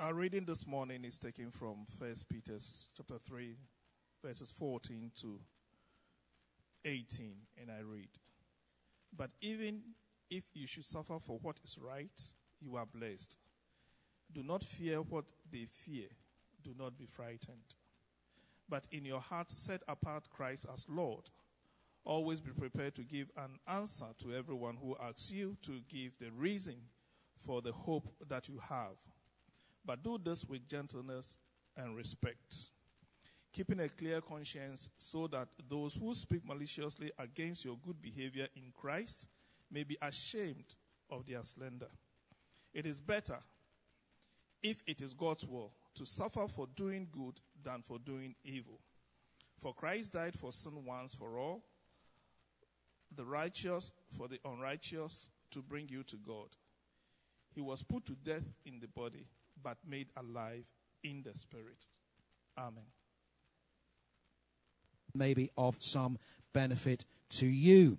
Our reading this morning is taken from 1 Peter chapter 3, verses 14 to 18, and I read. But even if you should suffer for what is right, you are blessed. Do not fear what they fear. Do not be frightened. But in your heart, set apart Christ as Lord. Always be prepared to give an answer to everyone who asks you to give the reason for the hope that you have. But do this with gentleness and respect, keeping a clear conscience so that those who speak maliciously against your good behavior in Christ may be ashamed of their slander. It is better, if it is God's will, to suffer for doing good than for doing evil. For Christ died for sin once for all, the righteous for the unrighteous, to bring you to God. He was put to death in the body, but made alive in the spirit. Amen. Maybe of some benefit to you.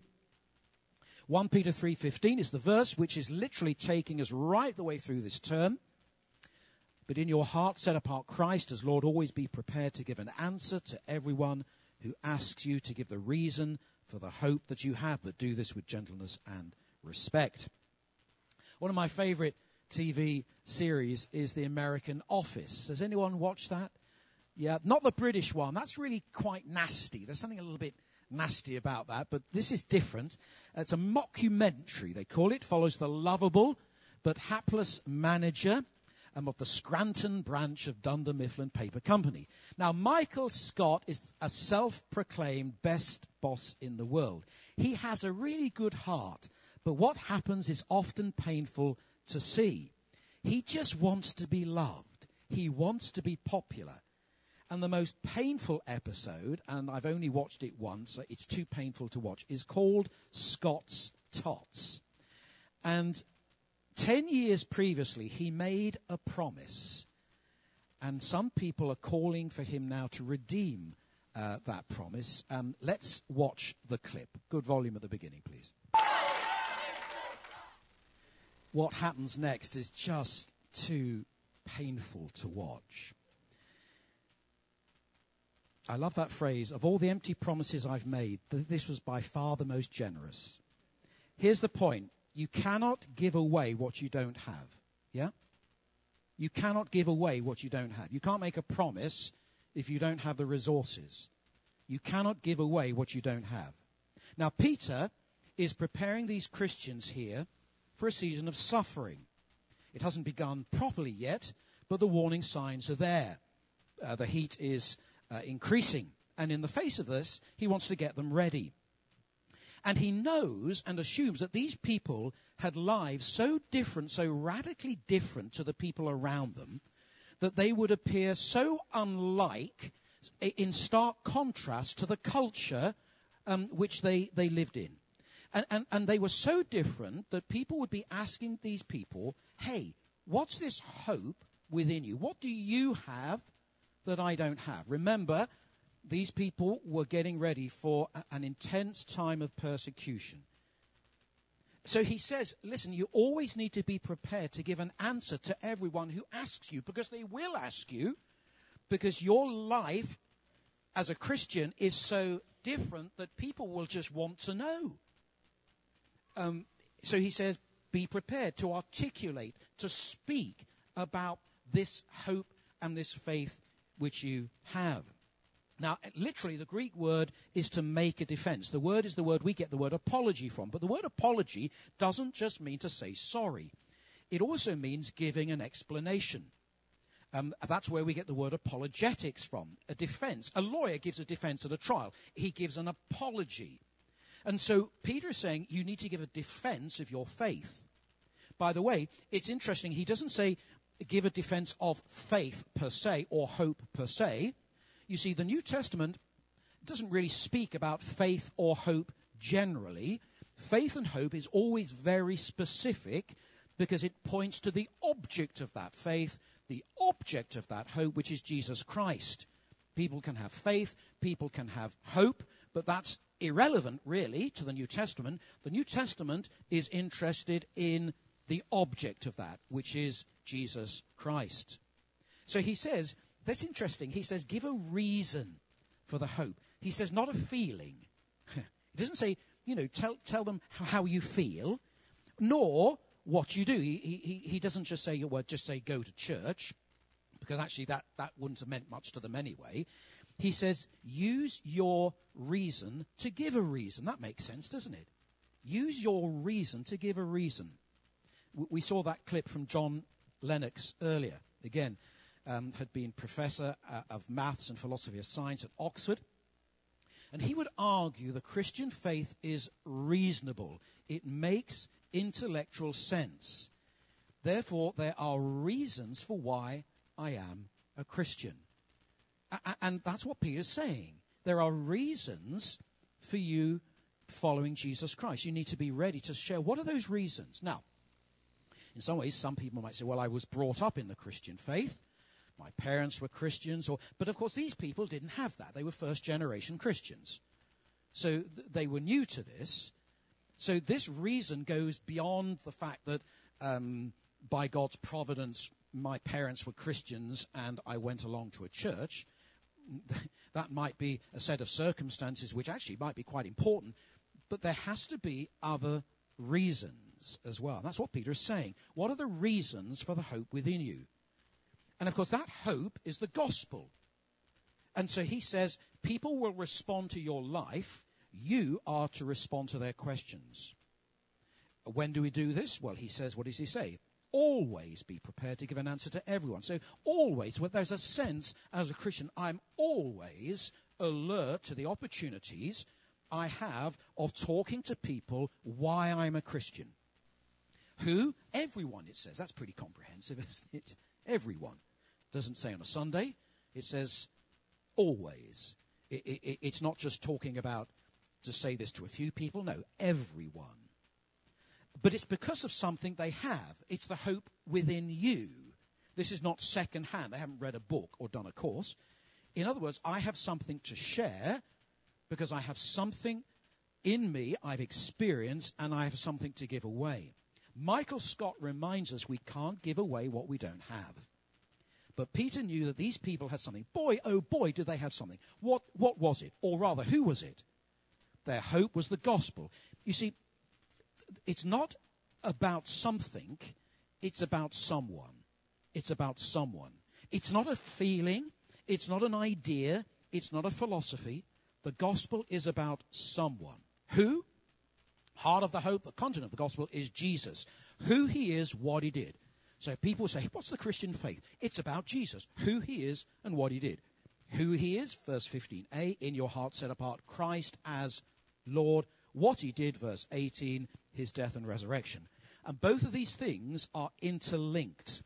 1 Peter 3:15 is the verse which is literally taking us right the way through this term. But in your heart set apart Christ as Lord, always be prepared to give an answer to everyone who asks you to give the reason for the hope that you have, but do this with gentleness and respect. One of my favorite TV series is The American Office. Has anyone watched that? Yeah, not the British one. That's really quite nasty. There's something a little bit nasty about that, but this is different. It's a mockumentary, they call it, follows the lovable but hapless manager um, of the Scranton branch of Dunder Mifflin Paper Company. Now, Michael Scott is a self proclaimed best boss in the world. He has a really good heart, but what happens is often painful to see. He just wants to be loved, he wants to be popular. And the most painful episode, and I've only watched it once, it's too painful to watch, is called Scott's Tots. And 10 years previously, he made a promise. And some people are calling for him now to redeem uh, that promise. Um, let's watch the clip. Good volume at the beginning, please. What happens next is just too painful to watch. I love that phrase. Of all the empty promises I've made, th- this was by far the most generous. Here's the point you cannot give away what you don't have. Yeah? You cannot give away what you don't have. You can't make a promise if you don't have the resources. You cannot give away what you don't have. Now, Peter is preparing these Christians here for a season of suffering. It hasn't begun properly yet, but the warning signs are there. Uh, the heat is uh, increasing. And in the face of this, he wants to get them ready. And he knows and assumes that these people had lives so different, so radically different to the people around them, that they would appear so unlike, in stark contrast to the culture um, which they, they lived in. And, and, and they were so different that people would be asking these people, hey, what's this hope within you? What do you have that I don't have? Remember, these people were getting ready for an intense time of persecution. So he says, listen, you always need to be prepared to give an answer to everyone who asks you, because they will ask you, because your life as a Christian is so different that people will just want to know. Um, so he says, be prepared to articulate, to speak about this hope and this faith which you have. Now, literally, the Greek word is to make a defense. The word is the word we get the word apology from. But the word apology doesn't just mean to say sorry, it also means giving an explanation. Um, that's where we get the word apologetics from a defense. A lawyer gives a defense at a trial, he gives an apology. And so Peter is saying you need to give a defense of your faith. By the way, it's interesting, he doesn't say give a defense of faith per se or hope per se. You see, the New Testament doesn't really speak about faith or hope generally. Faith and hope is always very specific because it points to the object of that faith, the object of that hope, which is Jesus Christ. People can have faith, people can have hope, but that's irrelevant, really, to the New Testament. The New Testament is interested in the object of that, which is Jesus Christ. So he says, that's interesting. He says, give a reason for the hope. He says, not a feeling. he doesn't say, you know, tell, tell them how you feel, nor what you do. He, he, he doesn't just say, well, just say go to church, because actually that, that wouldn't have meant much to them anyway. He says, use your reason to give a reason. That makes sense, doesn't it? Use your reason to give a reason. We saw that clip from John Lennox earlier. Again, um, had been professor uh, of maths and philosophy of science at Oxford. And he would argue the Christian faith is reasonable. It makes intellectual sense. Therefore, there are reasons for why I am a Christian. And that's what Peter's saying. There are reasons for you following Jesus Christ. You need to be ready to share. What are those reasons? Now, in some ways, some people might say, well, I was brought up in the Christian faith. My parents were Christians, or, but of course, these people didn't have that. They were first generation Christians. So th- they were new to this. So this reason goes beyond the fact that um, by God's providence, my parents were Christians and I went along to a church. that might be a set of circumstances which actually might be quite important, but there has to be other reasons as well. That's what Peter is saying. What are the reasons for the hope within you? And of course, that hope is the gospel. And so he says, people will respond to your life. You are to respond to their questions. When do we do this? Well, he says, what does he say? Always be prepared to give an answer to everyone. So, always, well, there's a sense as a Christian, I'm always alert to the opportunities I have of talking to people why I'm a Christian. Who? Everyone, it says. That's pretty comprehensive, isn't it? Everyone doesn't say on a Sunday. It says always. It, it, it's not just talking about to say this to a few people. No, everyone. But it's because of something they have. It's the hope within you. This is not secondhand. They haven't read a book or done a course. In other words, I have something to share because I have something in me I've experienced and I have something to give away. Michael Scott reminds us we can't give away what we don't have. But Peter knew that these people had something. Boy, oh boy, did they have something. What, what was it? Or rather, who was it? Their hope was the gospel. You see, it's not about something, it's about someone. It's about someone. It's not a feeling, it's not an idea, it's not a philosophy. The gospel is about someone. Who? Heart of the hope, the content of the gospel is Jesus. Who he is, what he did. So people say, what's the Christian faith? It's about Jesus, who he is and what he did. Who he is, verse 15a, in your heart set apart Christ as Lord. What he did, verse 18, his death and resurrection. And both of these things are interlinked.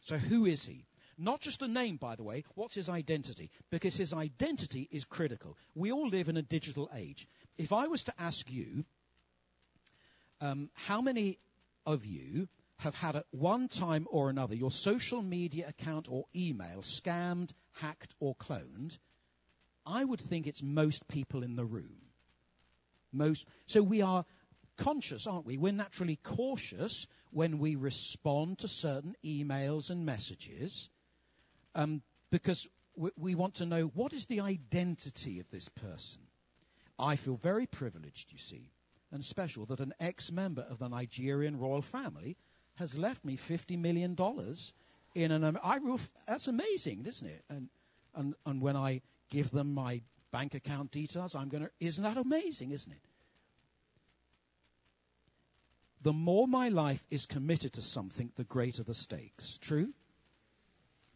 So who is he? Not just a name, by the way. What's his identity? Because his identity is critical. We all live in a digital age. If I was to ask you, um, how many of you have had at one time or another your social media account or email scammed, hacked, or cloned, I would think it's most people in the room. Most, so we are conscious, aren't we? We're naturally cautious when we respond to certain emails and messages um, because we, we want to know what is the identity of this person. I feel very privileged, you see, and special that an ex member of the Nigerian royal family has left me $50 million in an. I that's amazing, isn't it? And, and, and when I give them my bank account details, I'm going to. Isn't that amazing, isn't it? The more my life is committed to something, the greater the stakes. True?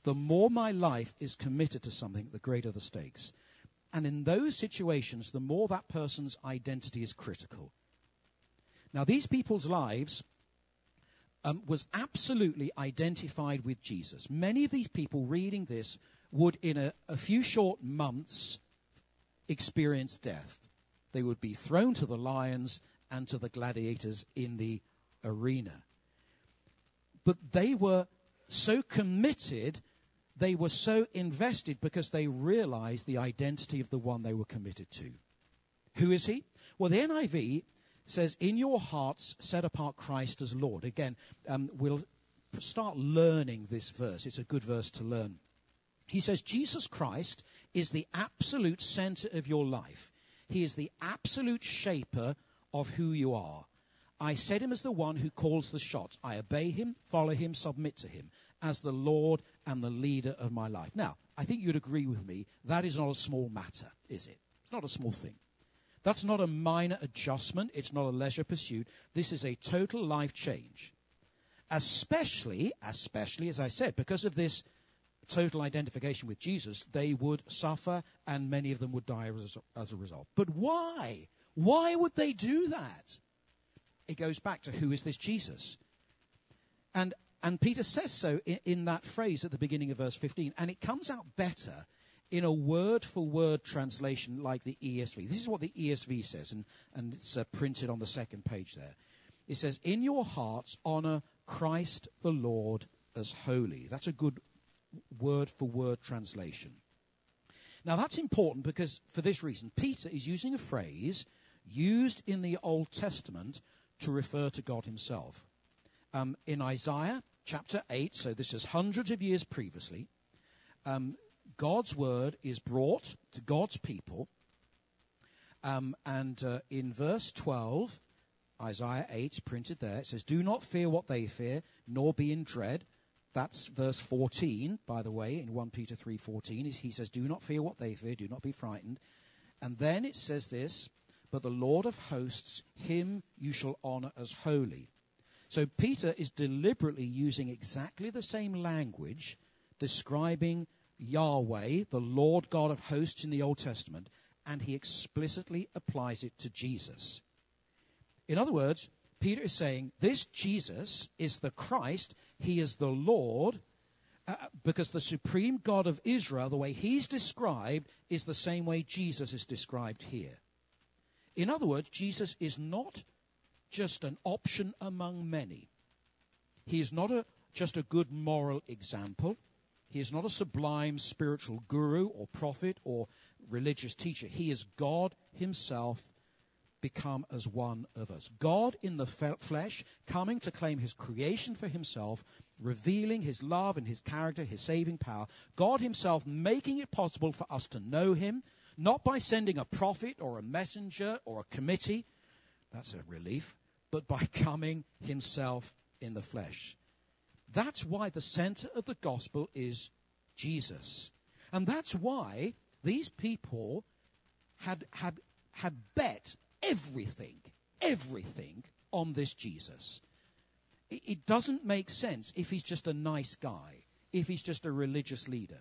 The more my life is committed to something, the greater the stakes. And in those situations, the more that person's identity is critical. Now, these people's lives um, was absolutely identified with Jesus. Many of these people reading this would, in a, a few short months, experience death. They would be thrown to the lions and to the gladiators in the arena. But they were so committed, they were so invested because they realized the identity of the one they were committed to. Who is he? Well, the NIV says, In your hearts set apart Christ as Lord. Again, um, we'll start learning this verse. It's a good verse to learn He says Jesus Christ is the absolute center of your life. He is the absolute shaper of who you are. I set him as the one who calls the shots. I obey him, follow him, submit to him as the Lord and the leader of my life. Now, I think you'd agree with me, that is not a small matter, is it? It's not a small thing. That's not a minor adjustment. It's not a leisure pursuit. This is a total life change. Especially, especially, as I said, because of this total identification with Jesus, they would suffer and many of them would die as, as a result. But why? Why would they do that? It goes back to who is this Jesus? And, and Peter says so in, in that phrase at the beginning of verse 15. And it comes out better in a word for word translation like the ESV. This is what the ESV says, and, and it's uh, printed on the second page there. It says, In your hearts, honor Christ the Lord as holy. That's a good word for word translation. Now, that's important because, for this reason, Peter is using a phrase used in the Old Testament to refer to God himself. Um, in Isaiah chapter 8, so this is hundreds of years previously, um, God's word is brought to God's people. Um, and uh, in verse 12, Isaiah 8, printed there, it says, Do not fear what they fear, nor be in dread. That's verse 14, by the way, in 1 Peter 3.14. He says, Do not fear what they fear, do not be frightened. And then it says this, But the Lord of hosts, him you shall honor as holy. So Peter is deliberately using exactly the same language describing Yahweh, the Lord God of hosts in the Old Testament, and he explicitly applies it to Jesus. In other words, Peter is saying this Jesus is the Christ, he is the Lord, uh, because the supreme God of Israel, the way he's described, is the same way Jesus is described here. In other words, Jesus is not just an option among many. He is not a, just a good moral example. He is not a sublime spiritual guru or prophet or religious teacher. He is God Himself become as one of us. God in the flesh, coming to claim His creation for Himself, revealing His love and His character, His saving power. God Himself making it possible for us to know Him, not by sending a prophet or a messenger or a committee. That's a relief. But by coming Himself in the flesh. That's why the center of the gospel is Jesus. And that's why these people had, had, had bet everything, everything on this Jesus. It, it doesn't make sense if he's just a nice guy, if he's just a religious leader.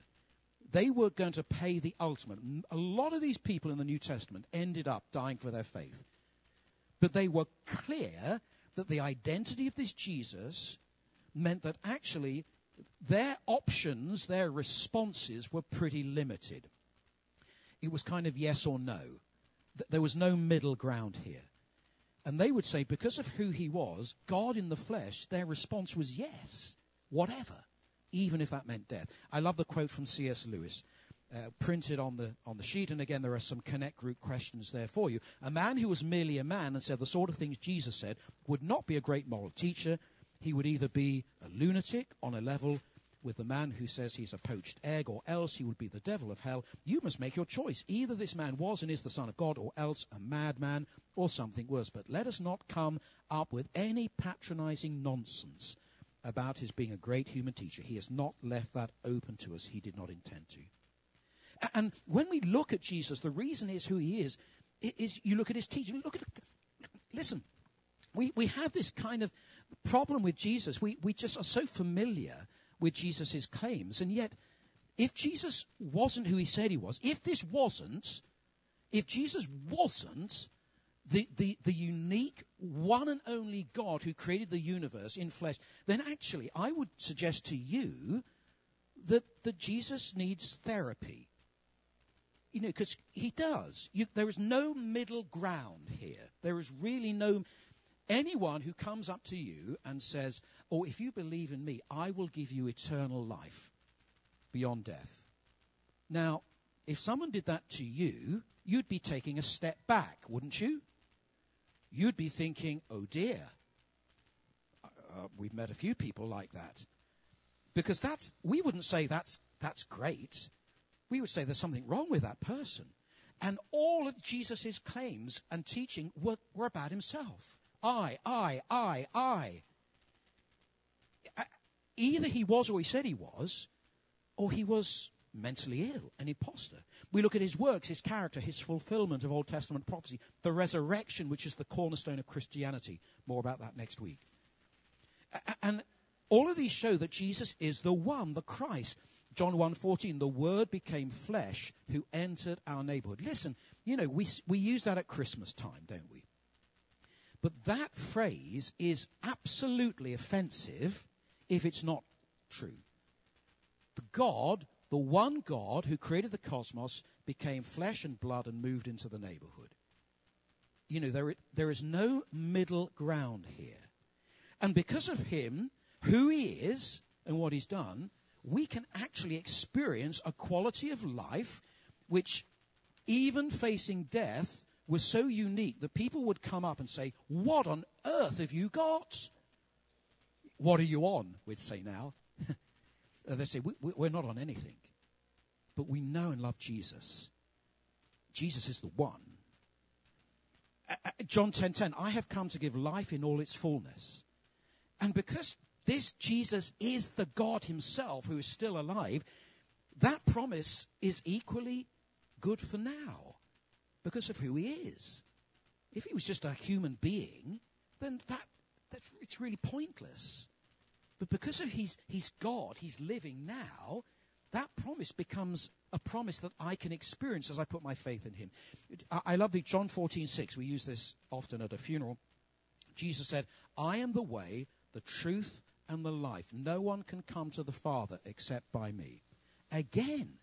They were going to pay the ultimate. A lot of these people in the New Testament ended up dying for their faith. But they were clear that the identity of this Jesus meant that actually their options, their responses were pretty limited. It was kind of yes or no. There was no middle ground here. And they would say, because of who he was, God in the flesh, their response was yes, whatever, even if that meant death. I love the quote from C.S. Lewis. Uh, printed on the on the sheet, and again there are some connect group questions there for you. A man who was merely a man and said the sort of things Jesus said would not be a great moral teacher, he would either be a lunatic on a level with the man who says he's a poached egg, or else he would be the devil of hell. You must make your choice. Either this man was and is the Son of God, or else a madman, or something worse. But let us not come up with any patronizing nonsense about his being a great human teacher. He has not left that open to us. He did not intend to. And when we look at Jesus, the reason is who he is, is you look at his teaching. Look at, listen, we, we have this kind of problem with Jesus. We, we just are so familiar with Jesus' claims. And yet, if Jesus wasn't who he said he was, if this wasn't, if Jesus wasn't the, the, the unique, one and only God who created the universe in flesh, then actually I would suggest to you that, that Jesus needs therapy. You know, because he does. You, there is no middle ground here. There is really no anyone who comes up to you and says, Oh, if you believe in me, I will give you eternal life beyond death. Now, if someone did that to you, you'd be taking a step back, wouldn't you? You'd be thinking, Oh dear. Uh, we've met a few people like that. Because that's, we wouldn't say that's that's great. We would say there's something wrong with that person. And all of Jesus' claims and teaching were, were about himself. I, I, I, I. Either he was or he said he was, or he was mentally ill, an impostor. We look at his works, his character, his fulfillment of Old Testament prophecy, the resurrection, which is the cornerstone of Christianity. More about that next week. And all of these show that Jesus is the one, the Christ. John 1:14, the word became flesh who entered our neighborhood. Listen, you know, we, we use that at Christmas time, don't we? But that phrase is absolutely offensive if it's not true. The God, the one God who created the cosmos, became flesh and blood and moved into the neighborhood. You know, there, there is no middle ground here. And because of him, who he is, and what he's done, we can actually experience a quality of life which, even facing death, was so unique that people would come up and say, What on earth have you got? What are you on? We'd say now. they say, we, We're not on anything. But we know and love Jesus. Jesus is the one. Uh, John 10:10 10, 10, I have come to give life in all its fullness. And because this Jesus is the God himself who is still alive, that promise is equally good for now because of who he is. If he was just a human being, then that, that's, it's really pointless. But because of he's, he's God, he's living now, that promise becomes a promise that I can experience as I put my faith in him. I, I love the John 14, 6. We use this often at a funeral. Jesus said, I am the way, the truth, and the life. No one can come to the Father except by me. Again,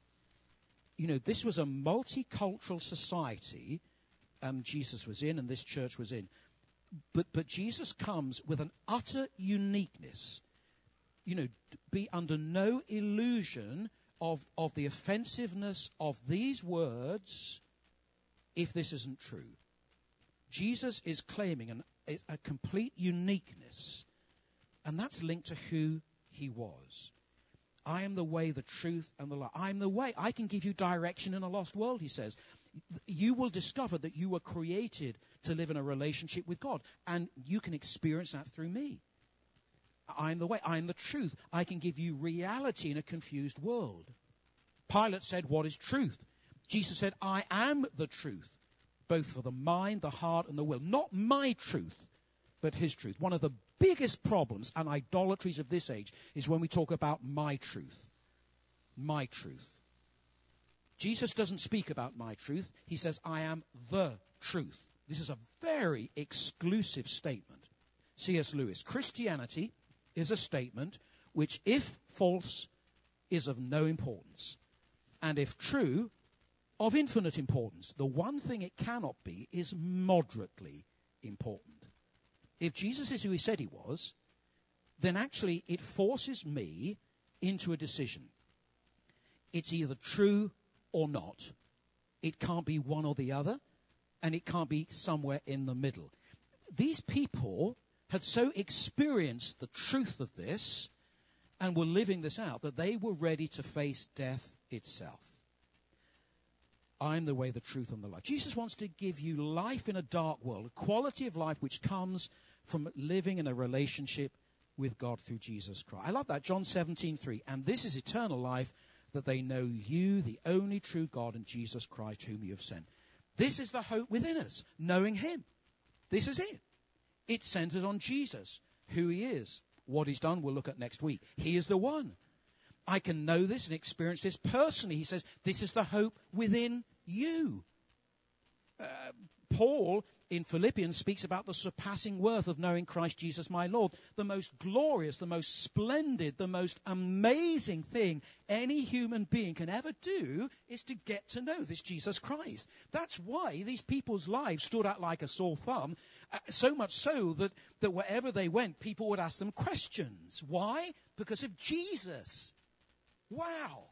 you know, this was a multicultural society um, Jesus was in and this church was in. But, but Jesus comes with an utter uniqueness. You know, be under no illusion of, of the offensiveness of these words if this isn't true. Jesus is claiming an, a complete uniqueness and that's linked to who he was. I am the way, the truth, and the life. I'm the way. I can give you direction in a lost world, he says. You will discover that you were created to live in a relationship with God, and you can experience that through me. I'm the way. I'm the truth. I can give you reality in a confused world. Pilate said, What is truth? Jesus said, I am the truth, both for the mind, the heart, and the will. Not my truth, but his truth. One of the biggest problems and idolatries of this age is when we talk about my truth. My truth. Jesus doesn't speak about my truth. He says, I am the truth. This is a very exclusive statement. C.S. Lewis Christianity is a statement which, if false, is of no importance, and if true, of infinite importance. The one thing it cannot be is moderately important if Jesus is who he said he was, then actually it forces me into a decision. It's either true or not. It can't be one or the other, and it can't be somewhere in the middle. These people had so experienced the truth of this and were living this out that they were ready to face death itself. I'm the way, the truth, and the life. Jesus wants to give you life in a dark world, a quality of life which comes from living in a relationship with God through Jesus Christ. I love that. John 17, 3. And this is eternal life, that they know you, the only true God, and Jesus Christ, whom you have sent. This is the hope within us, knowing Him. This is it. It centers on Jesus, who He is. What He's done, we'll look at next week. He is the one. I can know this and experience this personally. He says, This is the hope within you. Uh, Paul in Philippians speaks about the surpassing worth of knowing Christ Jesus my Lord. The most glorious, the most splendid, the most amazing thing any human being can ever do is to get to know this Jesus Christ. That's why these people's lives stood out like a sore thumb, uh, so much so that, that wherever they went, people would ask them questions. Why? Because of Jesus. Wow.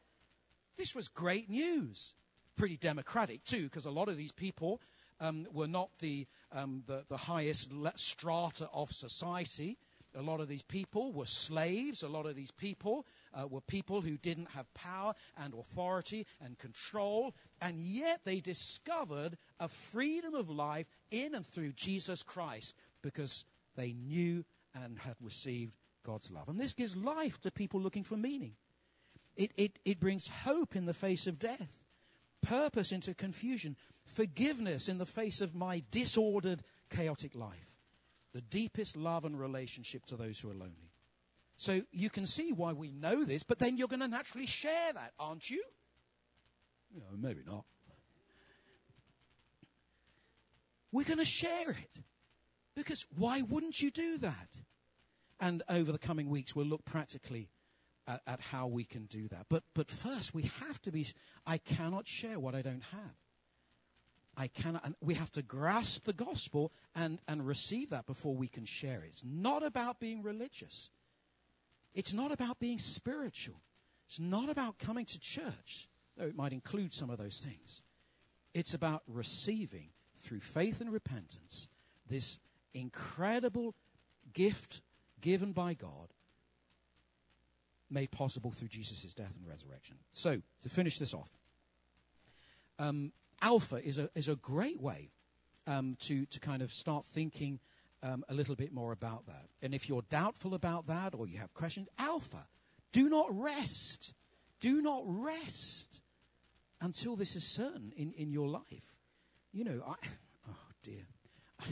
This was great news. Pretty democratic, too, because a lot of these people um, were not the, um, the, the, highest strata of society. A lot of these people were slaves. A lot of these people uh, were people who didn't have power and authority and control. And yet they discovered a freedom of life in and through Jesus Christ because they knew and had received God's love. And this gives life to people looking for meaning. It, it, it brings hope in the face of death, purpose into confusion, forgiveness in the face of my disordered, chaotic life, the deepest love and relationship to those who are lonely. So you can see why we know this, but then you're going to naturally share that, aren't you? You know, maybe not. We're going to share it. Because why wouldn't you do that? And over the coming weeks, we'll look practically at, at, how we can do that. But, but first, we have to be, I cannot share what I don't have. I cannot, and we have to grasp the gospel and, and receive that before we can share it. It's not about being religious. It's not about being spiritual. It's not about coming to church, though it might include some of those things. It's about receiving through faith and repentance this incredible gift given by God, made possible through Jesus' death and resurrection. So, to finish this off, um, Alpha is a, is a great way um, to, to kind of start thinking um, a little bit more about that. And if you're doubtful about that or you have questions, Alpha, do not rest. Do not rest until this is certain in, in your life. You know, I, oh dear.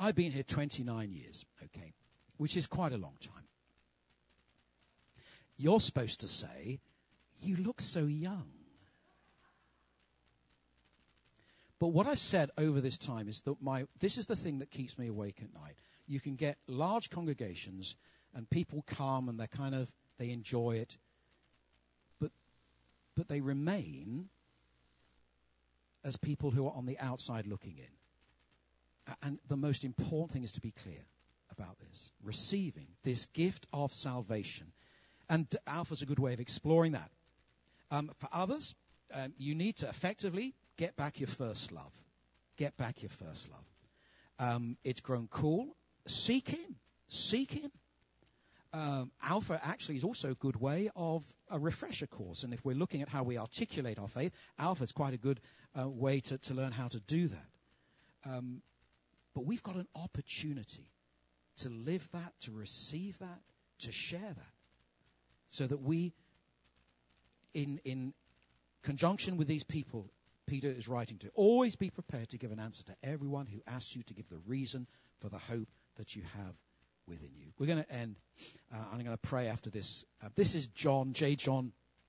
I've been here 29 years, okay, which is quite a long time. You're supposed to say, You look so young. But what I've said over this time is that my, this is the thing that keeps me awake at night. You can get large congregations and people come and they're kind of, they enjoy it, but, but they remain as people who are on the outside looking in. And the most important thing is to be clear about this receiving this gift of salvation. And Alpha's a good way of exploring that. Um, for others, um, you need to effectively get back your first love. Get back your first love. Um, it's grown cool. Seek Him. Seek Him. Um, Alpha actually is also a good way of a refresher course. And if we're looking at how we articulate our faith, Alpha is quite a good uh, way to, to learn how to do that. Um, but we've got an opportunity to live that, to receive that, to share that. So that we, in, in conjunction with these people Peter is writing to. Always be prepared to give an answer to everyone who asks you to give the reason for the hope that you have within you. We're going to end, uh, I'm going to pray after this. Uh, this is John, J. John